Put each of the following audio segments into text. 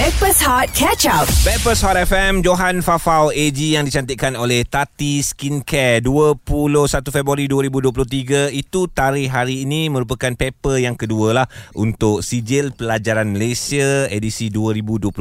Backpass Hot Catch Up. Backpast Hot FM Johan Fafau AG yang dicantikkan oleh Tati Skincare 21 Februari 2023 itu tarikh hari ini merupakan paper yang kedua lah untuk sijil pelajaran Malaysia edisi 2022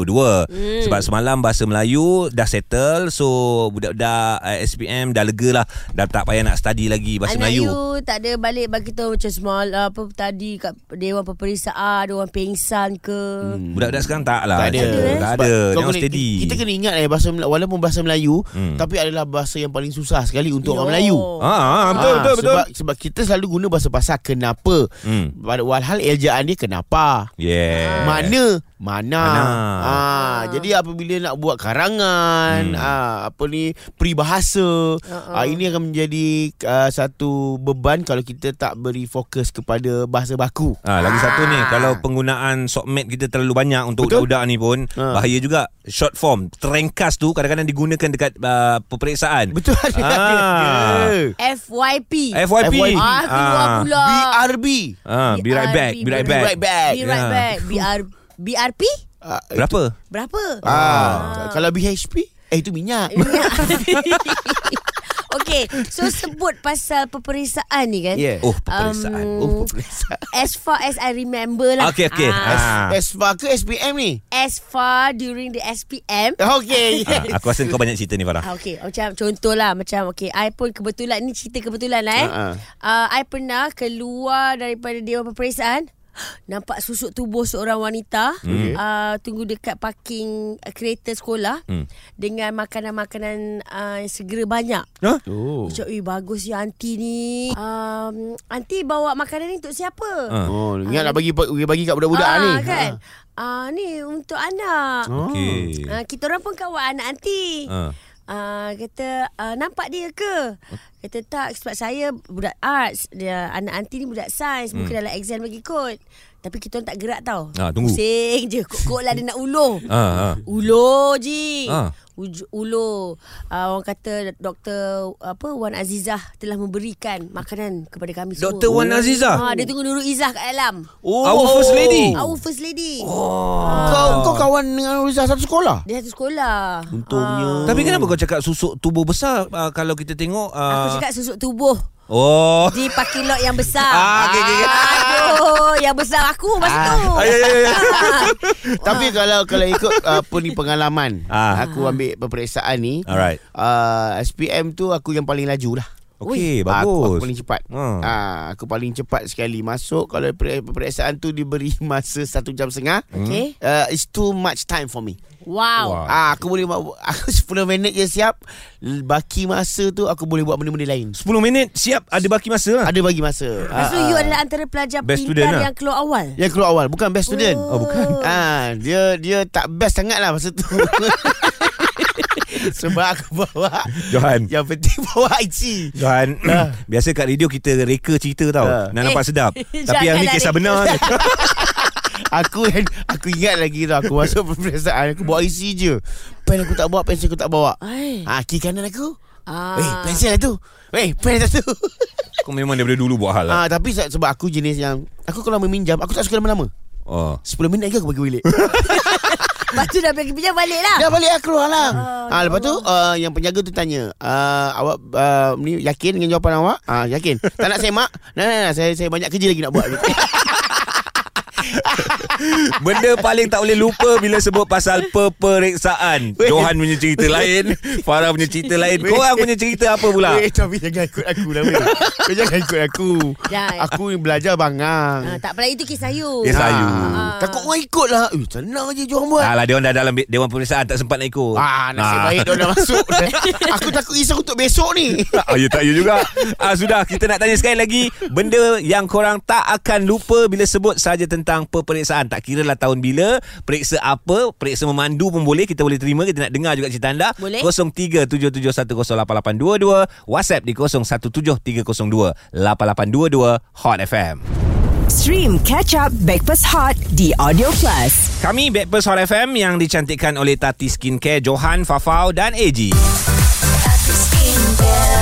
hmm. sebab semalam bahasa Melayu dah settle so budak-budak uh, SPM dah lega lah dah tak payah nak study lagi bahasa Anak Melayu you tak ada balik bagi tahu macam semalam apa tadi kat Dewan Peperiksaan, Dewan Pengsan ke. Hmm. budak-budak sekarang tak lah Tak ada. tak ada Jangan kena- steady Kita kena ingat eh bahasa walaupun bahasa Melayu Hmm. tapi adalah bahasa yang paling susah sekali untuk Yo. orang Melayu. Ah, ah, betul, Ah, betul, betul. Sebab, sebab kita selalu guna bahasa pasar kenapa. Hmm. Walhal ejaan dia kenapa. Yeah. Mana? Mana? Mana? Ah, jadi apabila nak buat karangan, Hmm. ah, apa ni peribahasa, Uh-uh. ah, ini akan menjadi ah, satu beban kalau kita tak beri fokus kepada bahasa baku. Ah, lagi satu ni kalau penggunaan sokmed kita terlalu banyak untuk Betul. budak-budak ni pun Ah. bahaya juga. Short form, terengkas tu kadang-kadang digunakan dekat uh, peperiksaan. Betul ada. Ah. ada. FYP. FYP. FYP. Ah, keluar pula. BRB. Ah, be right back, be right Be back. right back. Be right back. BR, BRP? Ah, Berapa? Berapa? Ah, kalau BHP eh itu minyak. Okay, so sebut pasal peperiksaan ni kan. Yeah. Oh, peperiksaan. Um, Oh, peperiksaan. As far as I remember lah. Okey, okey. Ah, Ah. SFA ke SPM ni? as far during the SPM. Okay. Ah, aku rasa kau banyak cerita ni Farah. Ah, okay, macam contoh lah Macam okay, I pun kebetulan Ni cerita kebetulan lah eh Ha-ha. uh, I pernah keluar Daripada Dewan Peperiksaan Nampak susuk tubuh seorang wanita Hmm. uh, Tunggu dekat parking uh, Kereta sekolah Hmm. Dengan makanan-makanan uh, Segera banyak Huh? Oh. Macam eh bagus ya aunty ni um, Aunty bawa makanan ni untuk siapa? Ah. Oh, ingat nak bagi bagi, bagi kat budak-budak Ah, ni. kan? Ah, ni untuk anak. Okey. Ah, kita orang pun kawan anak aunty. Ah. Uh, kata uh, nampak dia ke? Kata tak sebab saya budak arts, dia anak aunty ni budak sains, Hmm. mungkin dalam exam lagi kot. Tapi kita orang tak gerak tau. Ah, tunggu. Pusing je. Kok-kok lah dia nak ulur. Ah, ah. Ulur je. Ah. Uj- ulur. Uh, orang kata doktor apa Wan Azizah telah memberikan makanan kepada kami semua. Dr. Wan Azizah? Ah, dia tunggu Nurul Izzah kat dalam. Oh. Our first lady? Our first lady. Kau kau kawan dengan Rizal satu sekolah? Dia satu sekolah. Untungnya. Tapi kenapa kau cakap susuk tubuh besar uh, kalau kita tengok uh, Aku cakap susuk tubuh Oh. di parking lot yang besar. Ah, okey, okey. Aduh, yang besar aku masa Ah. tu. Ah, ya, ya, ya. Tapi kalau kalau ikut apa ni pengalaman, Ah. aku ambil peperiksaan ni. Alright. Uh, SPM tu aku yang paling laju lah. Okey, Ah, Aku, aku bagus. paling cepat. Hmm. Ah, aku paling cepat sekali masuk. Kalau per- peperiksaan tu diberi masa satu jam setengah. Okey. Uh, it's too much time for me. Wow. Wow. Ah, aku boleh buat aku 10 minit je siap. Baki masa tu aku boleh buat benda-benda lain. 10 minit siap ada baki masa lah. Ada bagi masa. Lepas tu Ah, you ah. adalah antara pelajar Best student pintar lah. yang keluar awal. Yang keluar awal bukan best student. Oh, bukan. Ah, dia dia tak best sangat lah masa tu. Sebab aku bawa Johan. Yang penting bawa IC Johan, Ah. biasa kat radio kita reka cerita tau. Ah. Nak nampak Eh, sedap. Tapi yang ni kisah reka. benar. Aku aku ingat lagi tau Aku masuk peperiksaan Aku bawa IC je Pen aku tak bawa Pensel aku tak bawa. Ah, kiri kanan aku Ah. Eh pensel lah tu Eh pen satu Kau memang daripada dulu buat hal lah. ah, Tapi se- sebab aku jenis yang Aku kalau meminjam Aku tak suka lama-lama Oh. 10 minit lagi aku bagi bilik Lepas tu dah pergi pinjam balik lah. Dah balik aku keluar lah Oh, ah, Lepas tu uh, Yang penjaga tu tanya uh, Awak uh, ni yakin dengan jawapan awak? Ah, Yakin. Tak nak semak? Nah, nah, nah, saya, saya banyak kerja lagi nak buat Benda paling tak boleh lupa bila sebut pasal peperiksaan. Weh. Johan punya cerita lain, Farah punya cerita lain. Weh. Korang punya cerita apa pula? Weh tapi jangan ikut aku lah weh. Kau jangan ikut aku Jangan. Aku ni belajar bangang Ah, tak apalah itu kisah you. Kisah you. Ah, Takut orang ikut lah eh, Senang je diorang buat Alah, dia orang dah dalam Dewan Pemeriksaan tak sempat nak ikut. Ah, nasib baik dia dah masuk. aku takut risau untuk besok ni. ah, ya tak ya juga. Ah, sudah, kita nak tanya sekali lagi. Benda yang korang tak akan lupa bila sebut saja tentang peperiksaan. Tak kira lah tahun bila, periksa apa, periksa memandu pun boleh. Kita boleh terima, kita nak dengar juga cerita anda. Boleh. 0377108822. WhatsApp di 0173028822 Hot FM. Stream Catch Up Backpass Hot di Audio Plus. Kami Backpast Hot FM yang dicantikkan oleh Tati Skincare, Johan, Fafau dan AG. Tati Skincare,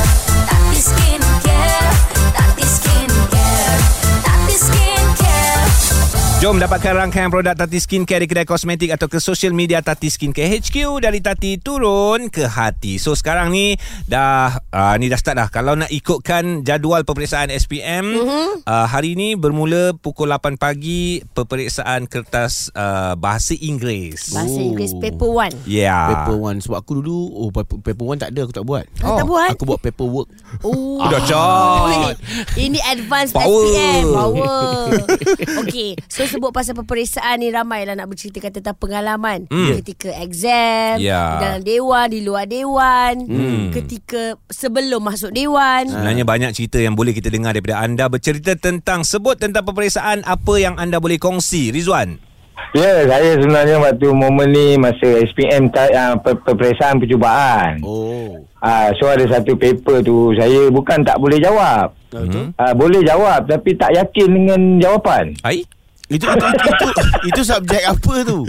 Jom dapatkan rangkaian produk Tati Skincare di kedai kosmetik atau ke social media Tati Skincare HQ dari Tati turun ke hati. So sekarang ni dah uh, ni dah start dah. Kalau nak ikutkan jadual peperiksaan SPM uh-huh. uh, hari ni bermula pukul 8 pagi peperiksaan kertas uh, bahasa Inggeris. Bahasa Inggeris paper one. Ya. Yeah. Paper one Sebab aku dulu Oh paper, paper one tak ada Aku tak buat Oh, tak buat? Aku buat paperwork Oh. Dah cat. Ini advance Power. SPM Power Okay So sebut pasal peperiksaan ni Ramai lah nak berceritakan tentang pengalaman Hmm. Ketika exam Ya. Dalam dewan Di luar dewan Hmm. Ketika Sebelum masuk dewan Sebenarnya banyak cerita yang boleh kita dengar daripada anda bercerita tentang sebut tentang peperiksaan apa yang anda boleh kongsi Rizwan. Ya, saya sebenarnya waktu momen ni masa SPM uh, pe- peperiksaan percubaan. Oh Ah, so ada satu paper tu saya bukan tak boleh jawab. Betul Ah, boleh jawab tapi tak yakin dengan jawapan. Hai? Itu, itu, itu, itu, itu subjek apa tu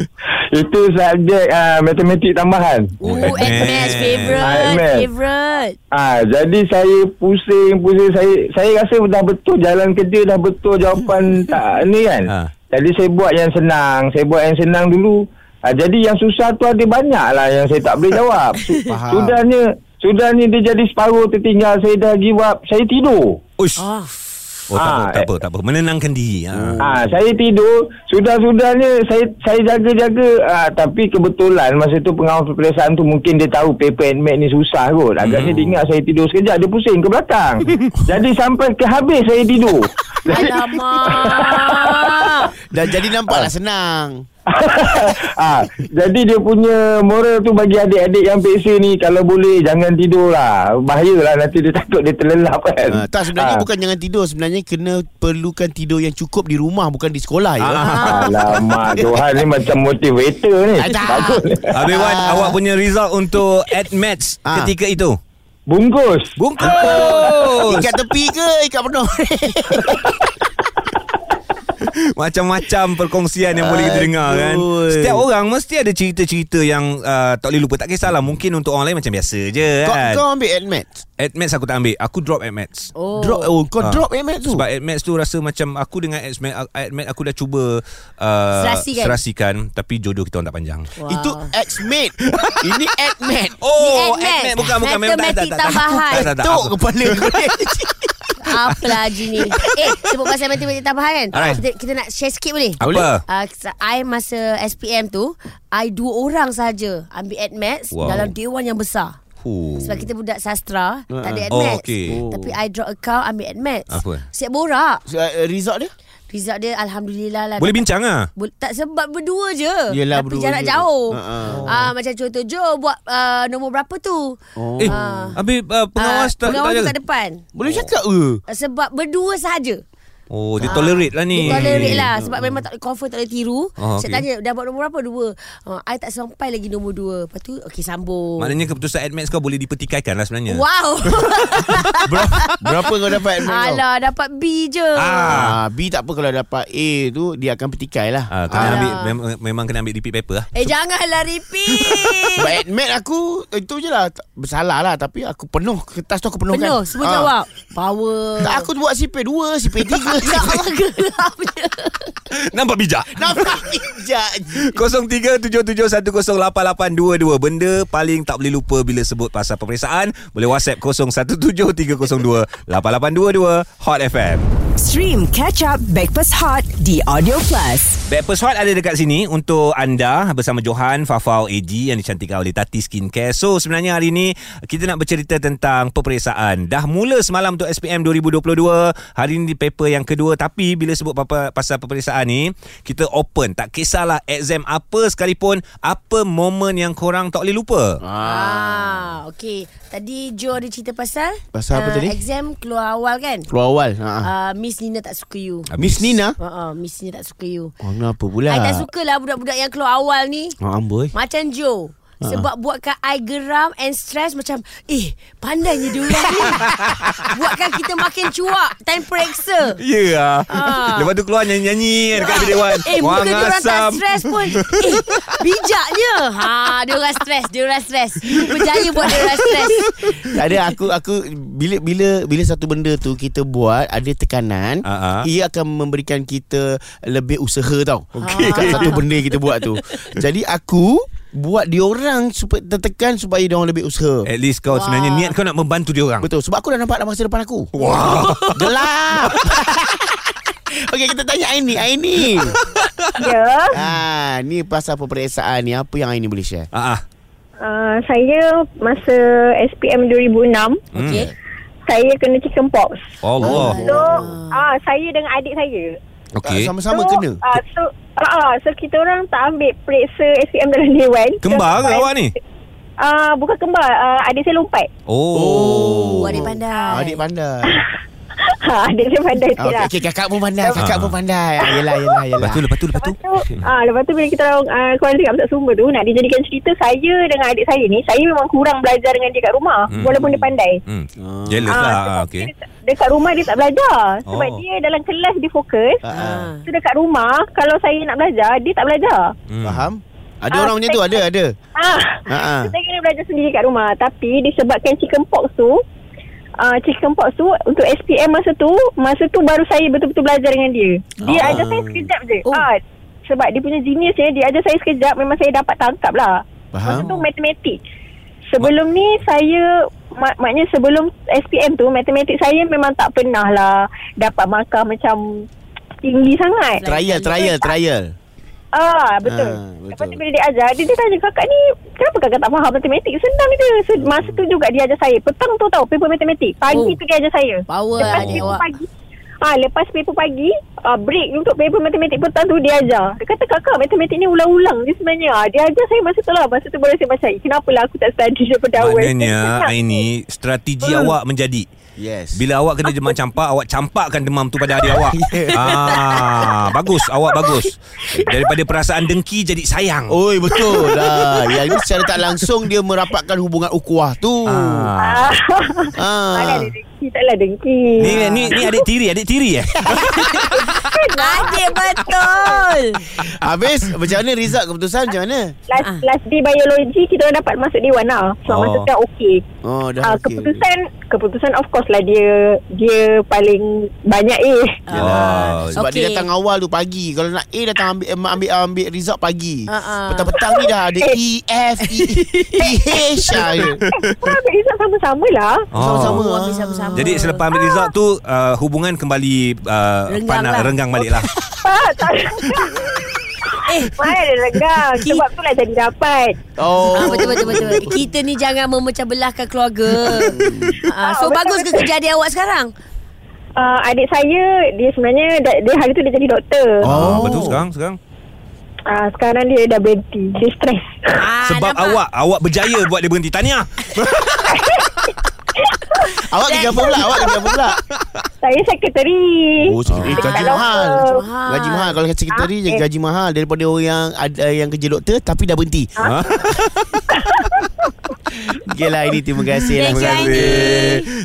Itu subjek uh, matematik tambahan. Oh, Oh, maths advance. favourite Advance. Favourite Ah, jadi saya pusing, pusing saya saya rasa dah betul jalan kerja dah betul jawapan tak ni kan. Ha. Jadi saya buat yang senang, saya buat yang senang dulu. Ah, jadi yang susah tu ada banyak lah yang saya tak boleh jawab. Sudahnya Sudahnya dia jadi separuh tertinggal Saya dah give up Saya tidur Uish. Ah. Oh tak apa, Ah, tak apa, tak apa. Menenangkan diri. Ha. Ah, saya tidur sudah-sudahnya saya saya jaga-jaga ah, tapi kebetulan masa tu pengawal peperiksaan tu mungkin dia tahu paper and mat ni susah kot. Agaknya dia ingat saya tidur sekejap dia pusing ke belakang. Jadi sampai ke habis saya tidur. Alamak Dan jadi nampaklah senang ah, jadi dia punya moral tu bagi adik-adik yang peksa ni kalau boleh jangan tidur lah. Bahayalah nanti dia takut dia terlelap kan. uh, Tak sebenarnya Ah. bukan jangan tidur Sebenarnya kena perlukan tidur yang cukup di rumah Bukan di sekolah ya Alamak Johan ni macam motivator ni Ajar. Bagus Habis Wan, awak punya result untuk AdMats Ah. ketika itu? Bungkus Bungkus! Ikat tepi ke Ikat penuh Macam-macam perkongsian yang boleh kita dengar kan. Setiap orang mesti ada cerita-cerita yang uh, tak boleh lupa. Tak kisahlah. Mungkin untuk orang lain macam biasa je kau, kan. kau ambil AdMats AdMats aku tak ambil. Aku drop AdMats. Oh Drop Oh kau Ah. drop AdMats tu Sebab AdMats tu rasa macam aku dengan AdMats, AdMats aku dah cuba uh, Serasikan. serasikan tapi jodoh kita orang tak panjang. Wow. Itu X-Mate Ini AdMat Oh. AdMats bukan bukan memang tak tak Matematik tak. tak. tambahan. Apa- kepala kau Apalah Haji ni Eh sebut pasal matematik tambahan kan Alright. kita, kita nak share sikit boleh Apa? Uh, I masa SPM tu I dua orang saja Ambil AdMats Wow. Dalam dewan yang besar Huh. Sebab kita budak sastra Tak ada Oh, AdMats okey. Oh. Tapi I draw account Ambil AdMats Apa? Siap borak uh, Result dia Result dia Alhamdulillah lah Boleh bincang ah. Tak sebab berdua je Yelah, Tapi berdua jarak je. jauh Ha, ha. Ah, Macam contoh Jo buat uh, Nombor berapa tu Oh. Eh, Ah. habis uh, pengawas Ah, tak Pengawas tak kat depan Boleh cakap ke Sebab berdua sahaja Oh, dia tolerate lah ni. Dia tolerate lah Sebab memang tak confirm tak boleh tiru Oh, Saya okey. tanya Dah buat nombor berapa? Dua uh, I tak sampai lagi nombor dua Lepas tu Okay sambung Maknanya keputusan AdMats kau boleh dipertikaikan lah sebenarnya. Wow Berapa, berapa kau dapat AdMat kau Alah dapat B je Ah. Ah, B tak apa kalau dapat A tu dia akan petikai lah. Ah, kena Alah. ambil memang, memang kena ambil repeat paper lah. Eh janganlah repeat Sebab admit aku itu je lah tak- bersalah lah tapi aku penuh kertas tu aku penuhkan. Penuh Semua Ah. jawab Power Tak aku buat CP2, CP3. Tak apa gelapnya Nampak bijak? Nampak bijak. 0377108822 Benda paling tak boleh lupa bila sebut pasal peperiksaan Boleh WhatsApp 0173028822 Hot FM Stream Catch Up Backpass Hot di Audio Plus. Backpast Hot ada dekat sini untuk anda bersama Johan Fafau AG yang dicantikkan oleh Tati Skincare. So sebenarnya hari ini kita nak bercerita tentang peperiksaan. Dah mula semalam untuk SPM 2022. Hari ini di paper yang kedua tapi bila sebut apa pasal peperiksaan ni kita open. Tak kisahlah exam apa sekalipun apa momen yang korang tak boleh lupa. Ah, okay. Tadi Jo ada cerita pasal Pasal apa ah, tadi? Exam keluar awal kan Keluar awal. Ha. uh, Miss Nina tak suka you Miss Nina. uh, uh, Miss Nina tak suka you Oh, kenapa pula? I tak suka lah budak-budak yang keluar awal ni Oh, amboi. Macam Jo Sebab buatkan I geram and stress macam eh pandainya dia orang ni. buatkan kita makin cuak time periksa. Ya yeah. Ah. Lepas tu keluar nyanyi-nyanyi kan Dekat bilik Wan Eh Wang bukan dia orang tak asam stres pun Eh bijaknya Ha dia orang stres Dia orang stres Berjaya buat dia orang stres Tak ada aku aku bila bila bila satu benda tu kita buat ada tekanan, ah. ia akan memberikan kita lebih usaha tau. Okey. Kat satu benda yang kita buat tu. Jadi aku buat dia orang supaya tertekan supaya dia orang lebih usaha. At least kau sebenarnya Niat kau nak membantu dia orang Betul sebab aku dah nampak dah masa depan aku. Wah Gelap. Okey kita tanya Aini. Aini. Ya, ah, ni pasal peperiksaan ni apa yang Aini boleh share? ah, ah. uh, saya masa SPM 2006, Okey saya kena chicken pox. Allah So, ah saya dengan adik saya. Okey Ah, Sama-sama so, kena. Uh, so, ah, so kita orang tak ambil periksa SPM dalam dewan. Kembar ke awak ni? Ah, bukan kembar, uh, adik saya lompat. Oh, Oh adik pandai Adik pandai. Ha, adik saya pandai sikit Okey, lah. okay, kakak pun pandai. Kakak Ah. pun pandai. Ah, yelah, yelah, yelah. Lepas tu, lepas tu, lepas tu Lepas tu, ah, lepas tu bila kita orang uh, korang dekat pusat sumber tu nak dijadikan cerita saya dengan adik saya ni, saya memang kurang belajar dengan dia kat rumah Hmm. walaupun dia pandai. hmm. Jealous Ah, lah ah, Okay dia- Dekat rumah dia tak belajar Sebab Oh. dia dalam kelas dia fokus Ah, ah. Ah. So dekat rumah Kalau saya nak belajar Dia tak belajar hmm. Faham? Ada Ah, orang macam tu, ada, ada. Ah, Ha ah. so, Saya kena belajar sendiri kat rumah Tapi disebabkan chicken pox tu uh, Chicken pox tu Untuk SPM masa tu Masa tu baru saya betul-betul belajar dengan dia Dia Oh. ajar saya sekejap je Oh. ah, Sebab dia punya genius je Dia ajar saya sekejap Memang saya dapat tangkap lah Masa Faham? tu matematik Sebelum ni saya mak, Maknanya sebelum SPM tu Matematik saya memang tak pernah lah Dapat markah macam Tinggi sangat Trial, trial, trial. Ah betul. Ah, betul. Lepas tu bila dia ajar, dia, dia tanya kakak ni kenapa kakak tak faham matematik? Senang je. So, masa tu juga dia ajar saya. Petang tu tahu paper matematik. Pagi Oh. tu dia ajar saya. Power lepas paper awak. pagi. Ah lepas paper pagi, ah, break untuk paper matematik petang tu dia ajar. Dia kata kakak matematik ni ulang-ulang je sebenarnya. Ah, dia ajar saya masa tu lah. Masa tu baru saya macam, "Eh, kenapalah aku tak study daripada awal. Maknanya Aini Strategi awak menjadi Yes. Bila awak kena demam campak Awak campakkan demam tu pada adik awak Yeah. ah, Bagus Awak bagus Daripada perasaan dengki Jadi sayang Oi betul lah. Yang ni secara tak langsung dia merapatkan hubungan ukhuwah tu. ah. Ah. Mana ada dengki, taklah dengki. Ni, ni ni adik tiri Adik tiri eh Adik betul Habis macam mana result keputusan macam mana? Last, Ah. last day biologi kita orang dapat masuk dewan lah. So Oh. masa tu dah okey. Oh dah Ah, okey. keputusan keputusan of course lah dia dia paling banyak eh. Yelah. Sebab Okey. dia datang awal tu pagi. Kalau nak A datang ambil ambil ambil, ambil result pagi. Ah, ah. Petang-petang ni dah ada E F E H ah. Kau ambil result sama-sama lah. Sama-sama. Oh, ah. sama-sama. Jadi selepas ambil result tu uh, Hubungan kembali uh, Renggang panas, lah. Renggang balik lah Tak, tak. Eh renggang. Ki- Sebab tu lah jadi dapat. Oh. Ah, betul betul betul. Kita ni jangan memecah belahkan keluarga. ah, so Ah, betul, bagus ke kerja adik awak sekarang? Uh, adik saya dia sebenarnya dia hari tu dia jadi doktor. oh. Oh. Betul sekarang sekarang Uh, sekarang dia dah berhenti. Dia stres. Ah, Sebab nampak? awak Awak berjaya buat dia berhenti Tahniah Awak kerja apa pula? Awak kerja apa pula? Saya sekretari. Oh, sekretari Dekat gaji mahal. Mahal. Gaji mahal kalau sekretari Ah, eh. gaji mahal daripada orang yang ada yang kerja doktor tapi dah berhenti. ha? Okeylah ini terima kasih lah. Terima kasih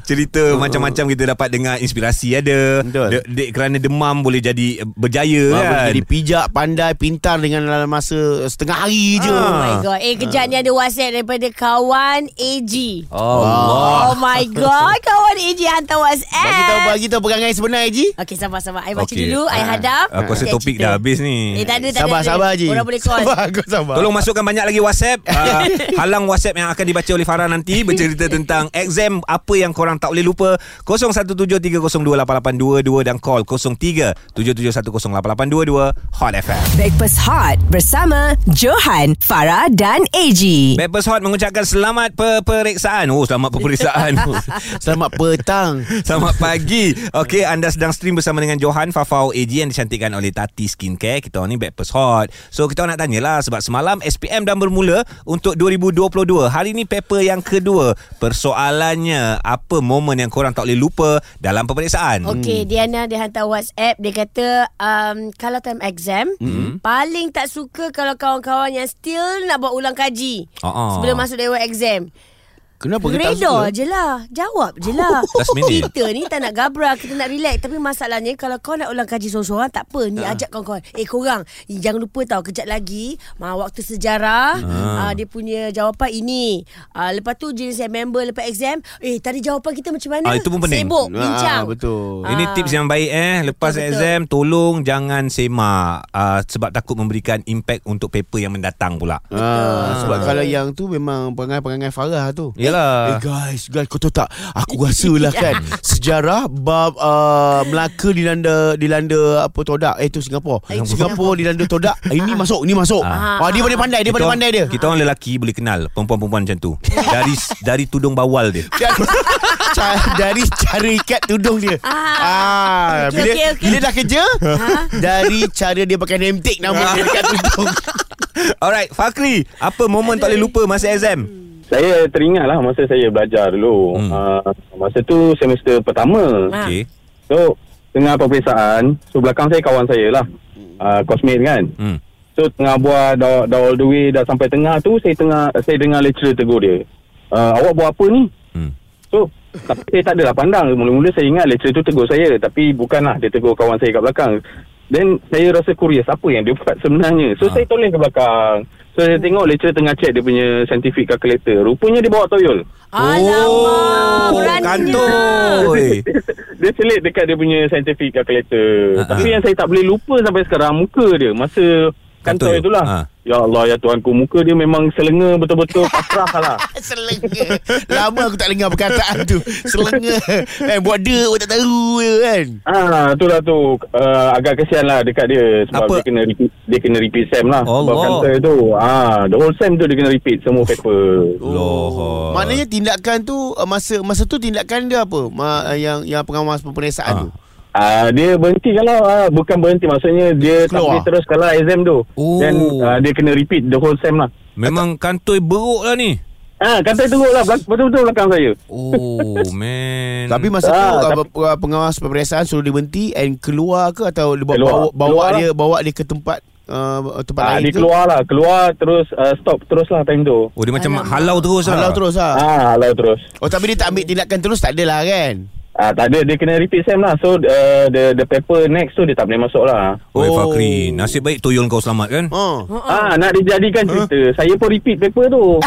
Cerita macam-macam kita dapat dengar Inspirasi ada Betul. de, de, Kerana demam boleh jadi uh, Berjaya Ah, kan boleh jadi pijak, pandai, pintar dengan dalam masa setengah hari je. Oh my god. Eh kejap ni ada WhatsApp daripada kawan AG. Allah Oh my god, kawan AG hantar WhatsApp. Bagi tahu bagi tahu perangai sebenar Haji. Okey sabar-sabar. I baca Okey. dulu, I Ah. hadap. Aku rasa topik cerita. dah habis ni Eh tak ada tak Sabar ada. sabar Haji. Orang boleh call. Sabar aku sabar. Tolong masukkan banyak lagi WhatsApp uh, Halang WhatsApp yang akan dibaca oleh Farah nanti Bercerita tentang exam Apa yang korang tak boleh lupa 0173028822 Dan call 0377108822 Hot FM Breakfast Hot bersama Johan, Farah dan AG. Backpast Hot mengucapkan selamat peperiksaan Oh selamat peperiksaan Selamat petang. Selamat pagi Okey anda sedang stream bersama dengan Johan Fafau AG Yang dicantikkan oleh Tati Skincare Kita orang ni Backpast Hot So kita orang nak tanyalah Sebab semalam SPM dah bermula Untuk 2022 kedua. Hari ni paper yang kedua. Persoalannya, apa momen yang korang tak boleh lupa dalam peperiksaan? Okey, Diana dia hantar WhatsApp dia kata um, kalau time exam mm-hmm. paling tak suka kalau kawan-kawan yang still nak buat ulang kaji Ah-ah. sebelum masuk dewan exam. Kenapa kita tak suka? je lah Jawab je lah Last minute. Kita ni tak nak gabra Kita nak relax Tapi masalahnya Kalau kau nak ulang kaji seorang-seorang Tak apa Ni Ah. ajak kawan-kawan Eh korang eh, Jangan lupa tau Kejap lagi ma, Waktu sejarah ah. Dia punya jawapan ini ah, Lepas tu jenis yang member Lepas exam Eh tadi jawapan kita macam mana Ah, itu pun penting. Sibuk Bincang Ah, betul. Ini tips yang baik eh Lepas Betul, betul. exam Tolong jangan semak uh, Sebab takut memberikan impact Untuk paper yang mendatang pula Ah, sebab kalau yang tu memang perangai-perangai Farah tu. Yalah. Eh guys, guys kau tahu tak? Aku rasa lah kan sejarah bab uh, Melaka dilanda dilanda apa todak eh tu Singapura. Eh, Singapura dilanda todak. Eh, ini masuk, ini masuk. Ah. Ah, dia pandai-pandai, dia Kita pandai-pandai dia. Kita orang lelaki boleh kenal Perempuan-perempuan macam tu Dari dari tudung bawal dia Dari, ca- dari cara ikat tudung dia. Ah, Okey, bila okey, okey. bila dah kerja dari cara dia pakai name tag nama dia dekat tudung. Alright Fakri Apa momen tak boleh lupa Masa exam Saya teringat lah masa saya belajar dulu. Hmm. Uh, masa tu semester pertama. Ah. Okay So, tengah peperiksaan. So, belakang saya kawan saya lah. Uh, cosmate kan. hmm. So, tengah buat dah, dah all the way, dah sampai tengah tu, saya tengah saya dengar lecturer tegur dia. Uh, awak buat apa ni? Hmm. So, tapi saya tak adalah pandang. Mula-mula saya ingat lecturer tu tegur saya. Tapi bukanlah dia tegur kawan saya kat belakang. Then, saya rasa curious apa yang dia buat sebenarnya. So, Ah. saya toleh ke belakang. So, saya tengok lecturer tengah check dia punya scientific calculator. Rupanya dia bawa toyol. Alamak Beraninya Kantoi dia selit dekat dia punya scientific calculator. Ha, Tapi ha. yang saya tak boleh lupa sampai sekarang muka dia masa Kantoi. kantor itulah. Ha. Ya Allah ya Tuhanku muka dia memang selenga betul-betul pasrah lah. Selenga Lama aku tak dengar perkataan tu Selenga eh, Buat dia pun tak tahu kan Ah, tu lah tu uh, agak kesian lah dekat dia sebab Apa? dia kena repeat, dia kena repeat sem lah sebab Allah. kantor tu. Ah, the whole sem tu dia kena repeat semua paper. Loh. Maknanya tindakan tu uh, Masa masa tu tindakan dia apa Ma, uh, Yang yang pengawas peperiksaan Ah. tu Ah, dia berhenti kalau ah, bukan berhenti maksudnya dia tak Keluar. boleh terus kalau exam tu. Oh. Dan ah, dia kena repeat the whole sem lah. Memang kantoi beruk lah ni Ah, kata teruk lah betul-betul belakang saya. Oh man Tapi masa Ah, tu tapi- uh, uh, pengawas peperiksaan suruh dia berhenti and keluar ke atau dia bawa Keluar. bawa, bawa Keluar dia bawa dia ke tempat uh, tempat Ah, lain dia ke? keluar lah Keluar terus uh, Stop terus lah time tu Oh dia macam Alamak. halau terus lah Halau terus lah. Ah, Halau terus Oh tapi dia tak ambil tindakan terus tak adalah kan? Ah, tak ada Dia kena repeat sem lah. So uh, the, the paper next tu Dia tak boleh masuk lah. Oh, Oh. Fakri Nasib baik toyol kau selamat kan? Oh. Ah, nak dijadikan cerita Saya pun repeat paper tu.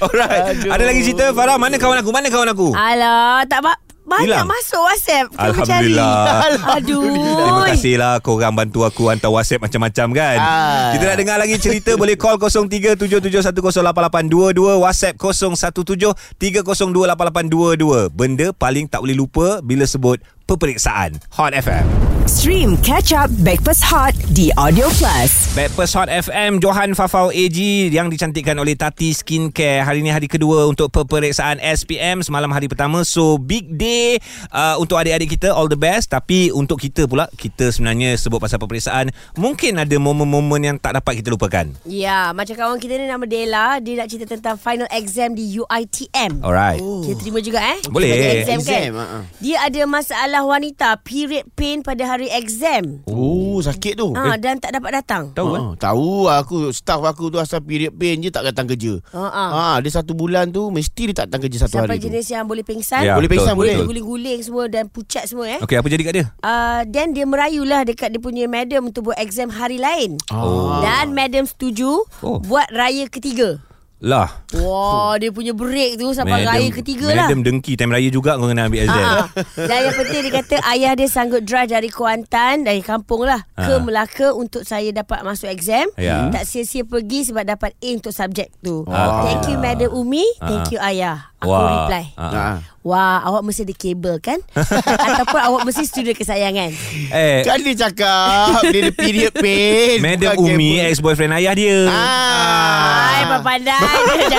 Alright. Ada lagi cerita? Farah Mana kawan aku? Mana kawan aku? Alah Tak ba- banyak Hilang? masuk WhatsApp Kita Alhamdulillah. mencari. Aduh Terima kasih lah korang bantu aku hantar WhatsApp macam-macam kan. Ah. Kita nak dengar lagi cerita boleh call 0377108822 WhatsApp 0173028822. Benda paling tak boleh lupa bila sebut peperiksaan. Hot FM. Stream Catch Up Backpass Hot di Audio Plus. Backpast Hot FM Johan Fafau AG yang dicantikkan oleh Tati Skincare. Hari ini hari kedua untuk peperiksaan SPM semalam hari pertama. So big day uh, untuk adik-adik kita all the best tapi untuk kita pula kita sebenarnya sebut pasal peperiksaan mungkin ada momen-momen yang tak dapat kita lupakan. Ya Macam kawan kita ni nama Dela Dia nak cerita tentang final exam di UITM Alright. Kita terima juga eh Boleh. Exam, Exam, kan ha-ha. Dia ada masalah wanita Period pain pada hari exam Oh, sakit tu. Ah Dan tak dapat datang Tahu kan? Oh, tahu aku staff aku tu asal period pain je tak datang kerja. Ha, ha. Ah, dia satu bulan tu mesti dia tak datang kerja satu Sampai hari tu. jenis yang boleh pingsan Ya, Boleh pingsan, betul, boleh. Guling-guling semua Dan pucat semua eh Okey, apa jadi kat dia? Uh, dan dia merayulah dekat dia punya madam untuk buat exam hari lain. Oh. Dan madam setuju Oh. buat raya ketiga. Lah. Wah, dia punya break tu sampai raya ketiga lah. Madam dengki time raya juga kau kena ambil exam. Ah, ah. Dan yang penting dia kata ayah dia sanggup drive dari Kuantan dari kampung lah ke Ah. Melaka untuk saya dapat masuk exam. Ya. Tak sia-sia pergi sebab dapat A untuk subjek tu. Ah. Thank you Madam Umi, thank Ah. you ayah. Aku Wah. reply. Ah. Ah. Wah, awak mesti ada kabel kan? Ataupun awak mesti studio kesayangan. Eh, Kan dia cakap Dia ada period pain Madam bukan Umi kabel. ex-boyfriend ayah dia. Hai, Ah. pandai.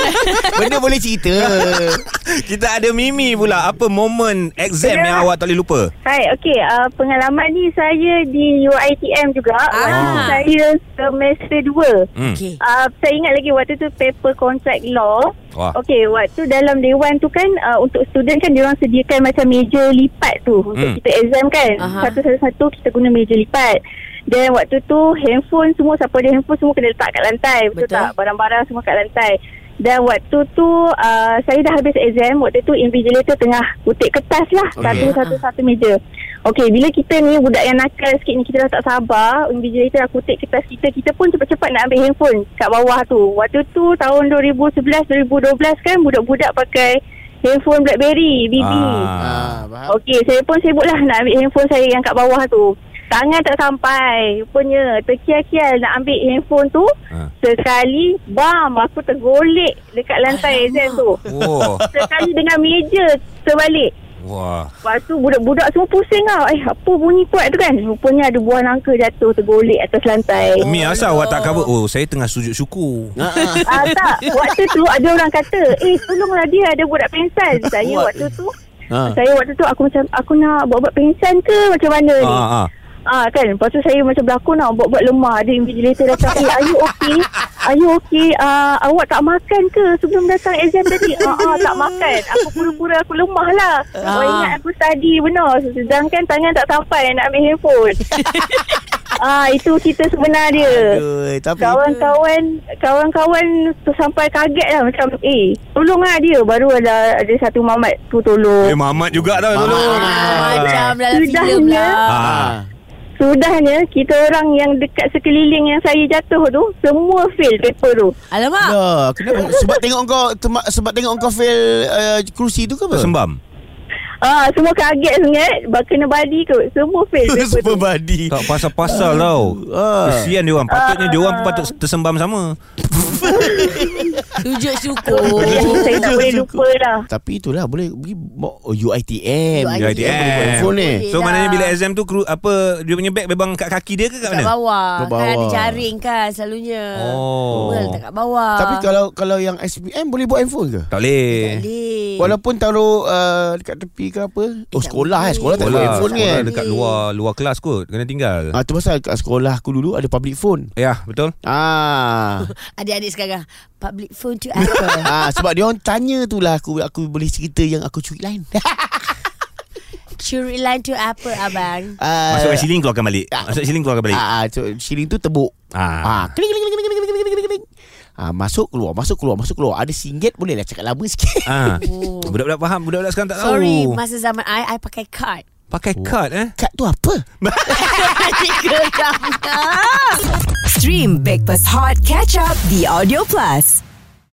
Benda boleh cerita Kita ada Mimi pula. Apa momen exam yang awak tak boleh lupa? Hai, okey. Uh, pengalaman ni saya di UiTM juga. Ah. Waktu saya semester 2. Hmm. Okey. Uh, saya ingat lagi waktu tu paper contract law. Wah. Okey, waktu dalam dewan tu kan uh, untuk student kan diorang sediakan macam meja lipat tu untuk Hmm. kita exam kan. Aha. Satu-satu kita guna meja lipat. Dan waktu tu handphone semua siapa ada handphone semua kena letak kat lantai. Betul, Betul. tak? Barang-barang semua kat lantai. Dan waktu tu uh, saya dah habis exam. Waktu tu invigilator tengah kutip kertas lah. Okey. Satu-satu-satu meja. Okey, bila kita ni budak yang nakal sikit ni kita dah tak sabar. Invigilator dah kutip kertas kita. Kita pun cepat-cepat nak ambil handphone kat bawah tu. Waktu tu tahun 2011-2012 kan budak-budak pakai handphone Blackberry, BB. Ah. ah, faham? Okey, saya pun sibuk lah nak ambil handphone saya yang kat bawah tu. Tangan tak sampai. Rupanya terkial-kial nak ambil handphone tu. Ha. Sekali, bam, aku tergolek dekat lantai exam tu. Oh. Sekali dengan meja terbalik. Wah. Lepas tu budak-budak semua pusing tau. Eh, apa bunyi kuat tu kan? Rupanya ada buah nangka jatuh tergolek atas lantai. Mi asal awak tak cover? Oh, saya tengah sujud syukur. Ah, ah. Ah tak, waktu tu ada orang kata, eh tolonglah dia ada budak pingsan. Saya What? waktu tu, Ah. saya waktu tu aku macam, aku nak buat-buat pingsan ke macam mana ni? Ah, ah. Ah kan? Lepas tu saya macam berlakon tau Buat-buat lemah. Ada invigilator datang Eh are you okay? Are you okay? Uh, Awak tak makan ke? Sebelum datang exam tadi Ah ah tak makan. Aku pura-pura aku lemah lah. Awak Ah. ingat aku study benar. Sedangkan tangan tak sampai Nak ambil handphone. Ah Itu cerita sebenar dia. Aduh, tapi Kawan-kawan Kawan-kawan tu sampai kaget lah Macam Eh Tolong lah dia. Baru ada Ada satu mamat tu tolong. Eh, Mamat juga tau tolong. Ah, macam dalam filem lah. Ah. Sudahnya Kita orang yang dekat sekeliling Yang saya jatuh tu Semua fail paper tu Alamak. Dah, kenapa? Sebab tengok kau tema- sebab tengok kau fail uh, kerusi tu ke apa? Tersembam. Ah, Semua kaget sangat Bak- Kena badi kot Semua fail tu body. Tak pasal-pasal tau. Ah. Kesian dia orang. Patutnya dia orang pun patut tersembam sama. Sujud syukur. Saya tak boleh lupa lah Tapi itulah boleh pergi oh, UiTM. UiTM. Ni. Boleh So lah. maknanya bila exam tu kru, apa dia punya bag memang kat kaki dia ke kat Kat mana? bawah. Kat Kan ada bawah. jaring kan selalunya. Oh. Well, letak kat bawah. Tapi kalau kalau yang SPM boleh buat handphone ke? Tak boleh. Boleh. Walaupun taruh uh, dekat tepi ke apa? Oh tak sekolah eh, sekolah tak boleh Sekolah, handphone sekolah kan. dekat luar luar kelas kot. Kena tinggal. Ah tu pasal kat sekolah aku dulu ada public phone. Ya, betul. Ah. Adik-adik sekarang. Public phone iPhone apa? ha, sebab dia orang tanya tu lah aku, aku boleh cerita yang aku curi lain. curi lain tu apa abang? Uh, Masuk kat siling keluarkan balik. Ah. Masuk siling keluarkan balik. Ah, uh, siling tu tebuk. Ah. Ha, kling kling kling kling kling kling kling. Ha, masuk keluar masuk keluar masuk keluar ada singgit boleh lah cakap lama sikit ha. oh. budak-budak faham budak-budak sekarang tak tahu sorry masa zaman i i pakai card pakai oh. card eh card tu apa lah. stream breakfast hot catch up the audio plus